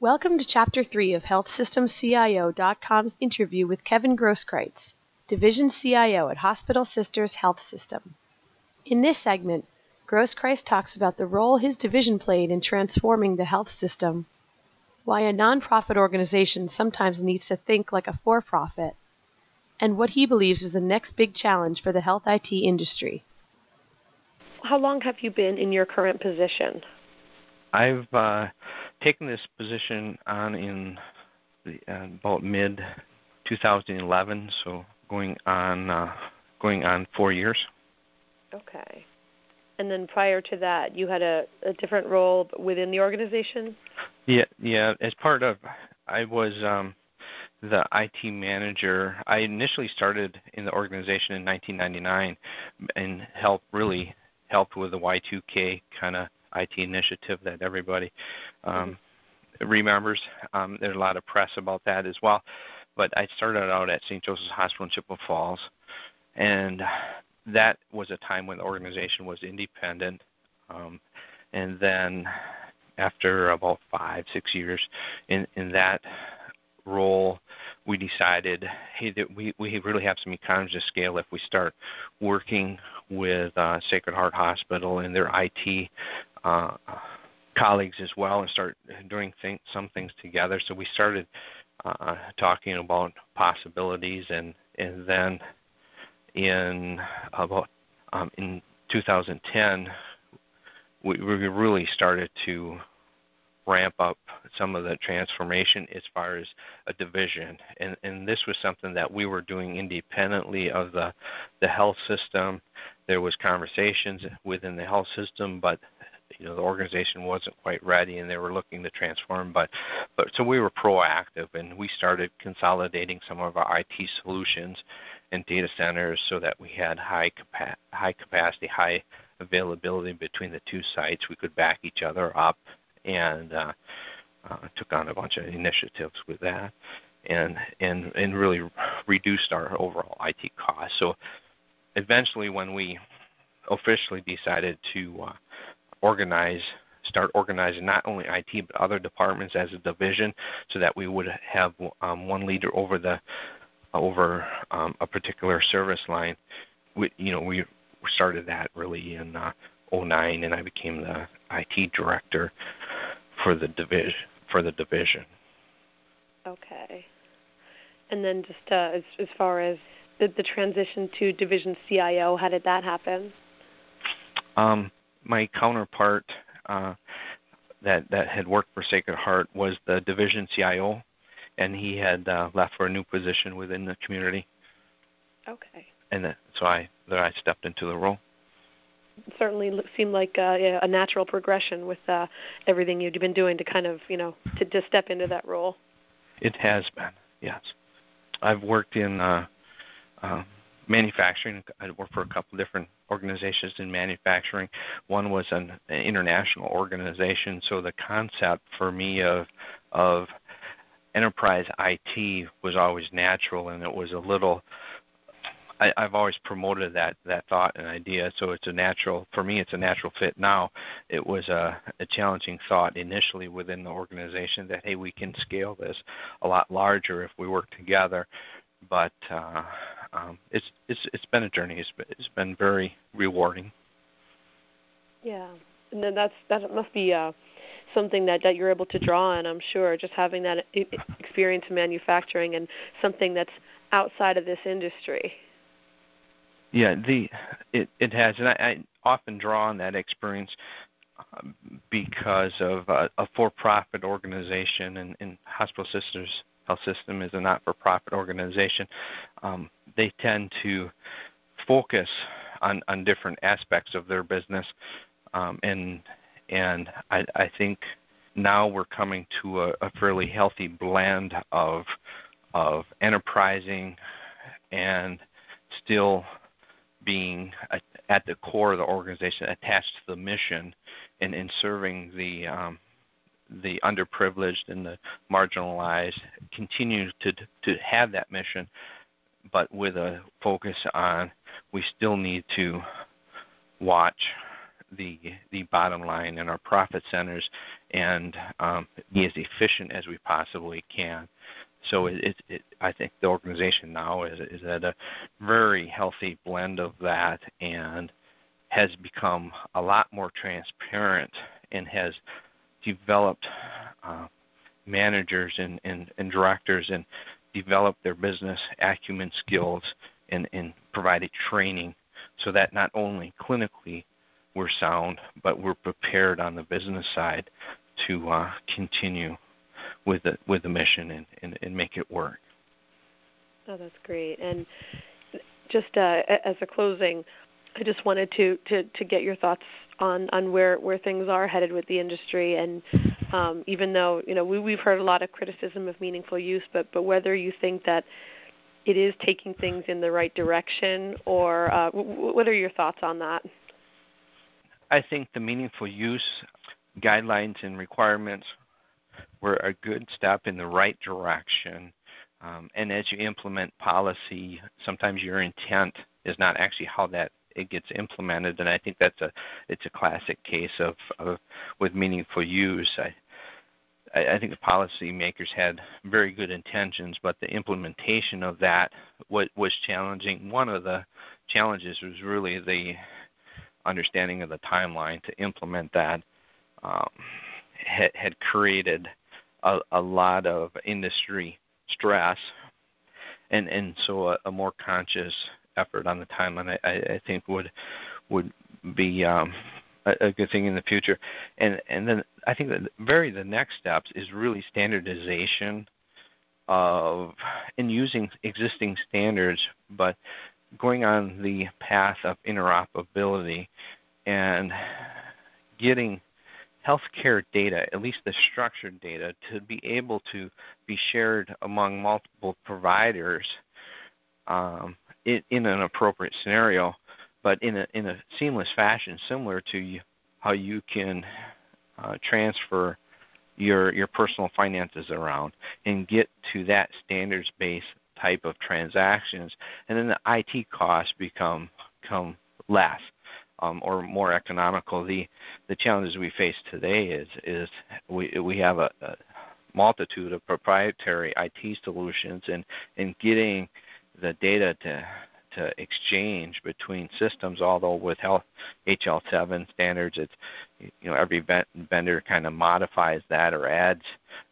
Welcome to Chapter 3 of HealthSystemCIO.com's interview with Kevin Groskreutz, Division CIO at Hospital Sisters Health System. In this segment, Groskreutz talks about the role his division played in transforming the health system, why a nonprofit organization sometimes needs to think like a for profit, and what he believes is the next big challenge for the health IT industry. How long have you been in your current position? I've uh, taken this position on in the, uh, about mid 2011, so going on uh, going on four years. Okay. And then prior to that, you had a, a different role within the organization. Yeah, yeah. As part of, I was um, the IT manager. I initially started in the organization in 1999 and helped really helped with the Y2K kind of IT initiative that everybody um, remembers. Um, there's a lot of press about that as well. But I started out at St. Joseph's Hospital in Chippewa Falls, and that was a time when the organization was independent. Um, and then after about five, six years in, in that role, we decided, hey, that we, we really have some economies of scale if we start working with uh, Sacred Heart Hospital and their IT uh, colleagues as well and start doing some things together. So we started uh, talking about possibilities, and and then in about um, in 2010, we, we really started to ramp up some of the transformation as far as a division and and this was something that we were doing independently of the the health system there was conversations within the health system but you know the organization wasn't quite ready and they were looking to transform but but so we were proactive and we started consolidating some of our IT solutions and data centers so that we had high capa- high capacity high availability between the two sites. We could back each other up and uh, uh, took on a bunch of initiatives with that and and and really reduced our overall IT costs. So eventually when we officially decided to uh, organize start organizing not only IT but other departments as a division, so that we would have um, one leader over the over um, a particular service line. We, you know, we started that really in uh, 09, and I became the IT director for the division for the division. Okay. And then just uh, as as far as the, the transition to division CIO, how did that happen? Um, my counterpart uh, that that had worked for Sacred Heart was the division CIO, and he had uh, left for a new position within the community. Okay. And that, so I that I stepped into the role. It certainly seemed like uh, a natural progression with uh, everything you'd been doing to kind of you know to, to step into that role. It has been, yes. I've worked in uh, uh, manufacturing. I worked for a couple different organizations in manufacturing. One was an, an international organization, so the concept for me of of enterprise IT was always natural, and it was a little. I, I've always promoted that that thought and idea, so it's a natural for me. It's a natural fit now. It was a, a challenging thought initially within the organization that hey, we can scale this a lot larger if we work together but uh, um, it's it's it's been a journey. It's been, it's been very rewarding. Yeah, and then that's that must be uh, something that that you're able to draw on. I'm sure just having that experience in manufacturing and something that's outside of this industry. Yeah, the it it has, and I, I often draw on that experience um, because of uh, a for-profit organization and, and Hospital Sisters Health System is a not-for-profit organization. Um, they tend to focus on, on different aspects of their business, um, and and I, I think now we're coming to a, a fairly healthy blend of of enterprising and still being at the core of the organization, attached to the mission, and in serving the um, the underprivileged and the marginalized continue to to have that mission, but with a focus on we still need to watch the the bottom line and our profit centers and um, be as efficient as we possibly can. So it, it, it, I think the organization now is, is at a very healthy blend of that and has become a lot more transparent and has developed uh, managers and, and, and directors and developed their business acumen skills and, and provided training so that not only clinically we're sound, but we're prepared on the business side to uh, continue with the with the mission and, and, and make it work. Oh, that's great. And just uh, as a closing, I just wanted to, to, to get your thoughts on, on where, where things are headed with the industry. And um, even though you know we, we've heard a lot of criticism of meaningful use, but but whether you think that it is taking things in the right direction, or uh, what are your thoughts on that? I think the meaningful use guidelines and requirements were a good step in the right direction. Um, and as you implement policy, sometimes your intent is not actually how that it gets implemented. And I think that's a it's a classic case of, of with meaningful use. I, I think the policymakers had very good intentions, but the implementation of that was, was challenging. One of the challenges was really the understanding of the timeline to implement that um, had, had created a, a lot of industry stress, and and so a, a more conscious effort on the timeline I, I think would would be um, a, a good thing in the future. And and then I think that very the next steps is really standardization of in using existing standards, but going on the path of interoperability and getting healthcare data, at least the structured data, to be able to be shared among multiple providers um, in, in, an appropriate scenario, but in a, in a seamless fashion, similar to how you can uh, transfer your your personal finances around and get to that standards based type of transactions, and then the IT costs become become less um, or more economical. The the challenges we face today is is we we have a, a multitude of proprietary IT solutions and and getting the data to to exchange between systems. Although with health HL7 standards, it's you know every vendor kind of modifies that or adds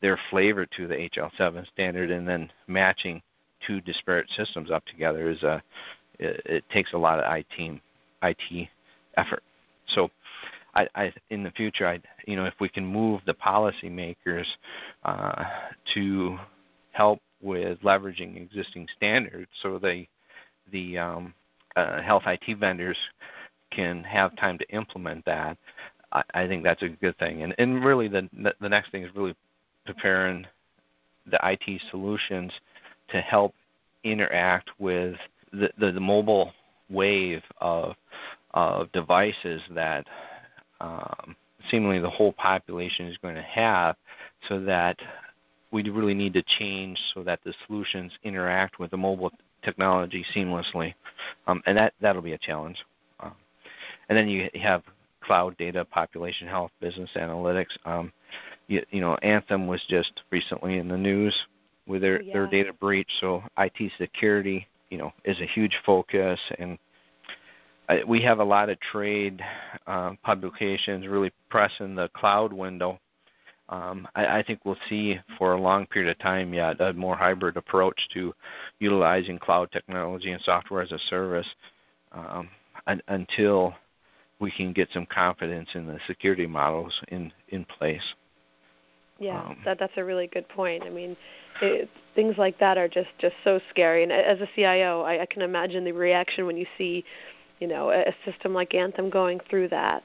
their flavor to the HL7 standard, and then matching two disparate systems up together is a it, it takes a lot of IT IT effort. So, I, I, in the future, I, you know, if we can move the policymakers uh, to help with leveraging existing standards, so they, the um, uh, health IT vendors can have time to implement that, I, I think that's a good thing. And, and really, the the next thing is really preparing the IT solutions to help interact with the, the, the mobile wave of of devices that um, seemingly the whole population is going to have, so that we really need to change so that the solutions interact with the mobile technology seamlessly, um, and that that'll be a challenge. Um, and then you have cloud data, population health, business analytics. Um, you, you, know, Anthem was just recently in the news with their, yeah. their data breach, so IT security, you know, is a huge focus, and we have a lot of trade uh, publications really pressing the cloud window. Um, I, I, think we'll see for a long period of time yet a more hybrid approach to utilizing cloud technology and software as a service um, un, until we can get some confidence in the security models in, in place. Yeah, um, that, that's a really good point. I mean, it, things like that are just, just so scary. And as a CIO, I, I can imagine the reaction when you see you know a system like Anthem going through that.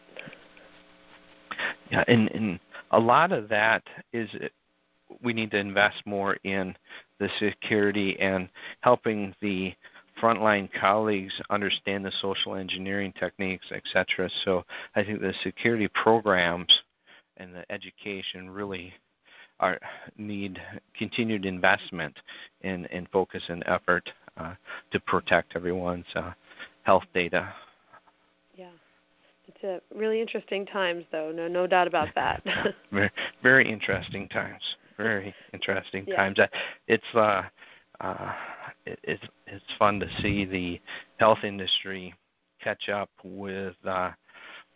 Yeah, and, and a lot of that is we need to invest more in the security and helping the frontline colleagues understand the social engineering techniques, etc. So I think the security programs and the education really are need continued investment in, in focus and effort uh, to protect everyone's uh, health data. It's a really interesting times, though. No, no doubt about that. very, very interesting times. Very interesting yeah. times. It's uh, uh, it, it's it's fun to see the health industry catch up with uh,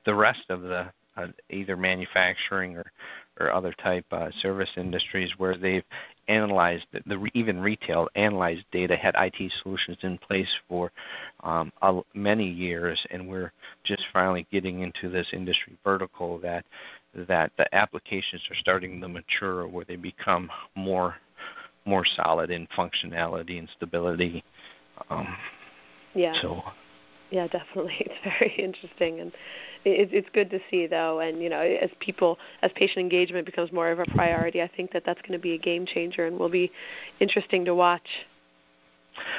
the rest of the uh, either manufacturing or or other type uh, service industries where they've analyzed the, even retail analyzed data had IT solutions in place for um, uh, many years, and we're just finally getting into this industry vertical that that the applications are starting to mature where they become more more solid in functionality and stability. Um, yeah. So. Yeah, definitely. It's very interesting, and it, it's good to see though. And you know, as people, as patient engagement becomes more of a priority, I think that that's going to be a game changer and will be interesting to watch.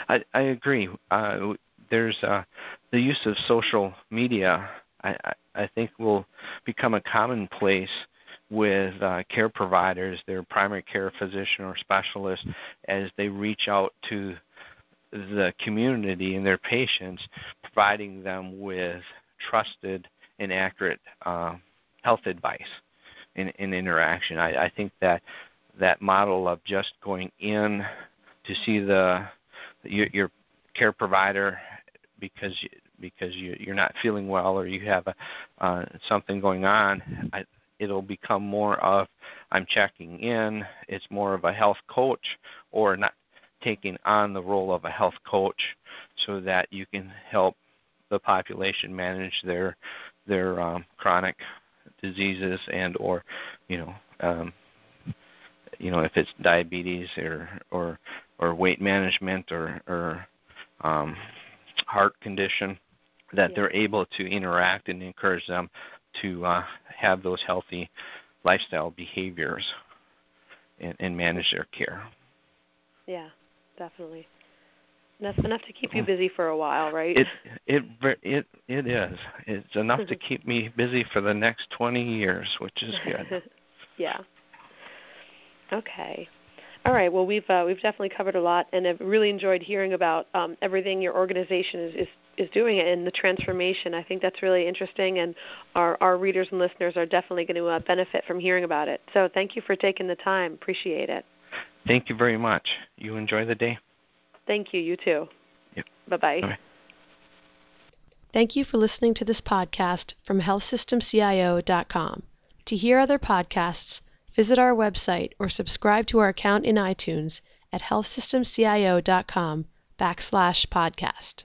I, I agree. Uh, there's uh, the use of social media. I, I think will become a commonplace with uh, care providers, their primary care physician or specialist, as they reach out to the community and their patients, providing them with trusted and accurate uh, health advice in, in interaction. I, I think that that model of just going in to see the your, your care provider because you, because you, you're not feeling well or you have a, uh, something going on, I, it'll become more of I'm checking in. It's more of a health coach or not taking on the role of a health coach so that you can help the population manage their their um, chronic diseases and or you know um, you know if it's diabetes or or or weight management or or um, heart condition that yeah. they're able to interact and encourage them to uh, have those healthy lifestyle behaviors and, and manage their care. Yeah, definitely. Enough enough to keep you busy for a while, right? It it it it is. It's enough to keep me busy for the next 20 years, which is good. yeah. Okay. All right. Well, we've uh, we've definitely covered a lot, and I've really enjoyed hearing about um, everything your organization is, is is doing and the transformation. I think that's really interesting, and our our readers and listeners are definitely going to uh, benefit from hearing about it. So, thank you for taking the time. Appreciate it. Thank you very much. You enjoy the day. Thank you. You too. Yep. Bye-bye. Bye. Thank you for listening to this podcast from healthsystemcio.com. To hear other podcasts, visit our website or subscribe to our account in iTunes at healthsystemcio.com backslash podcast.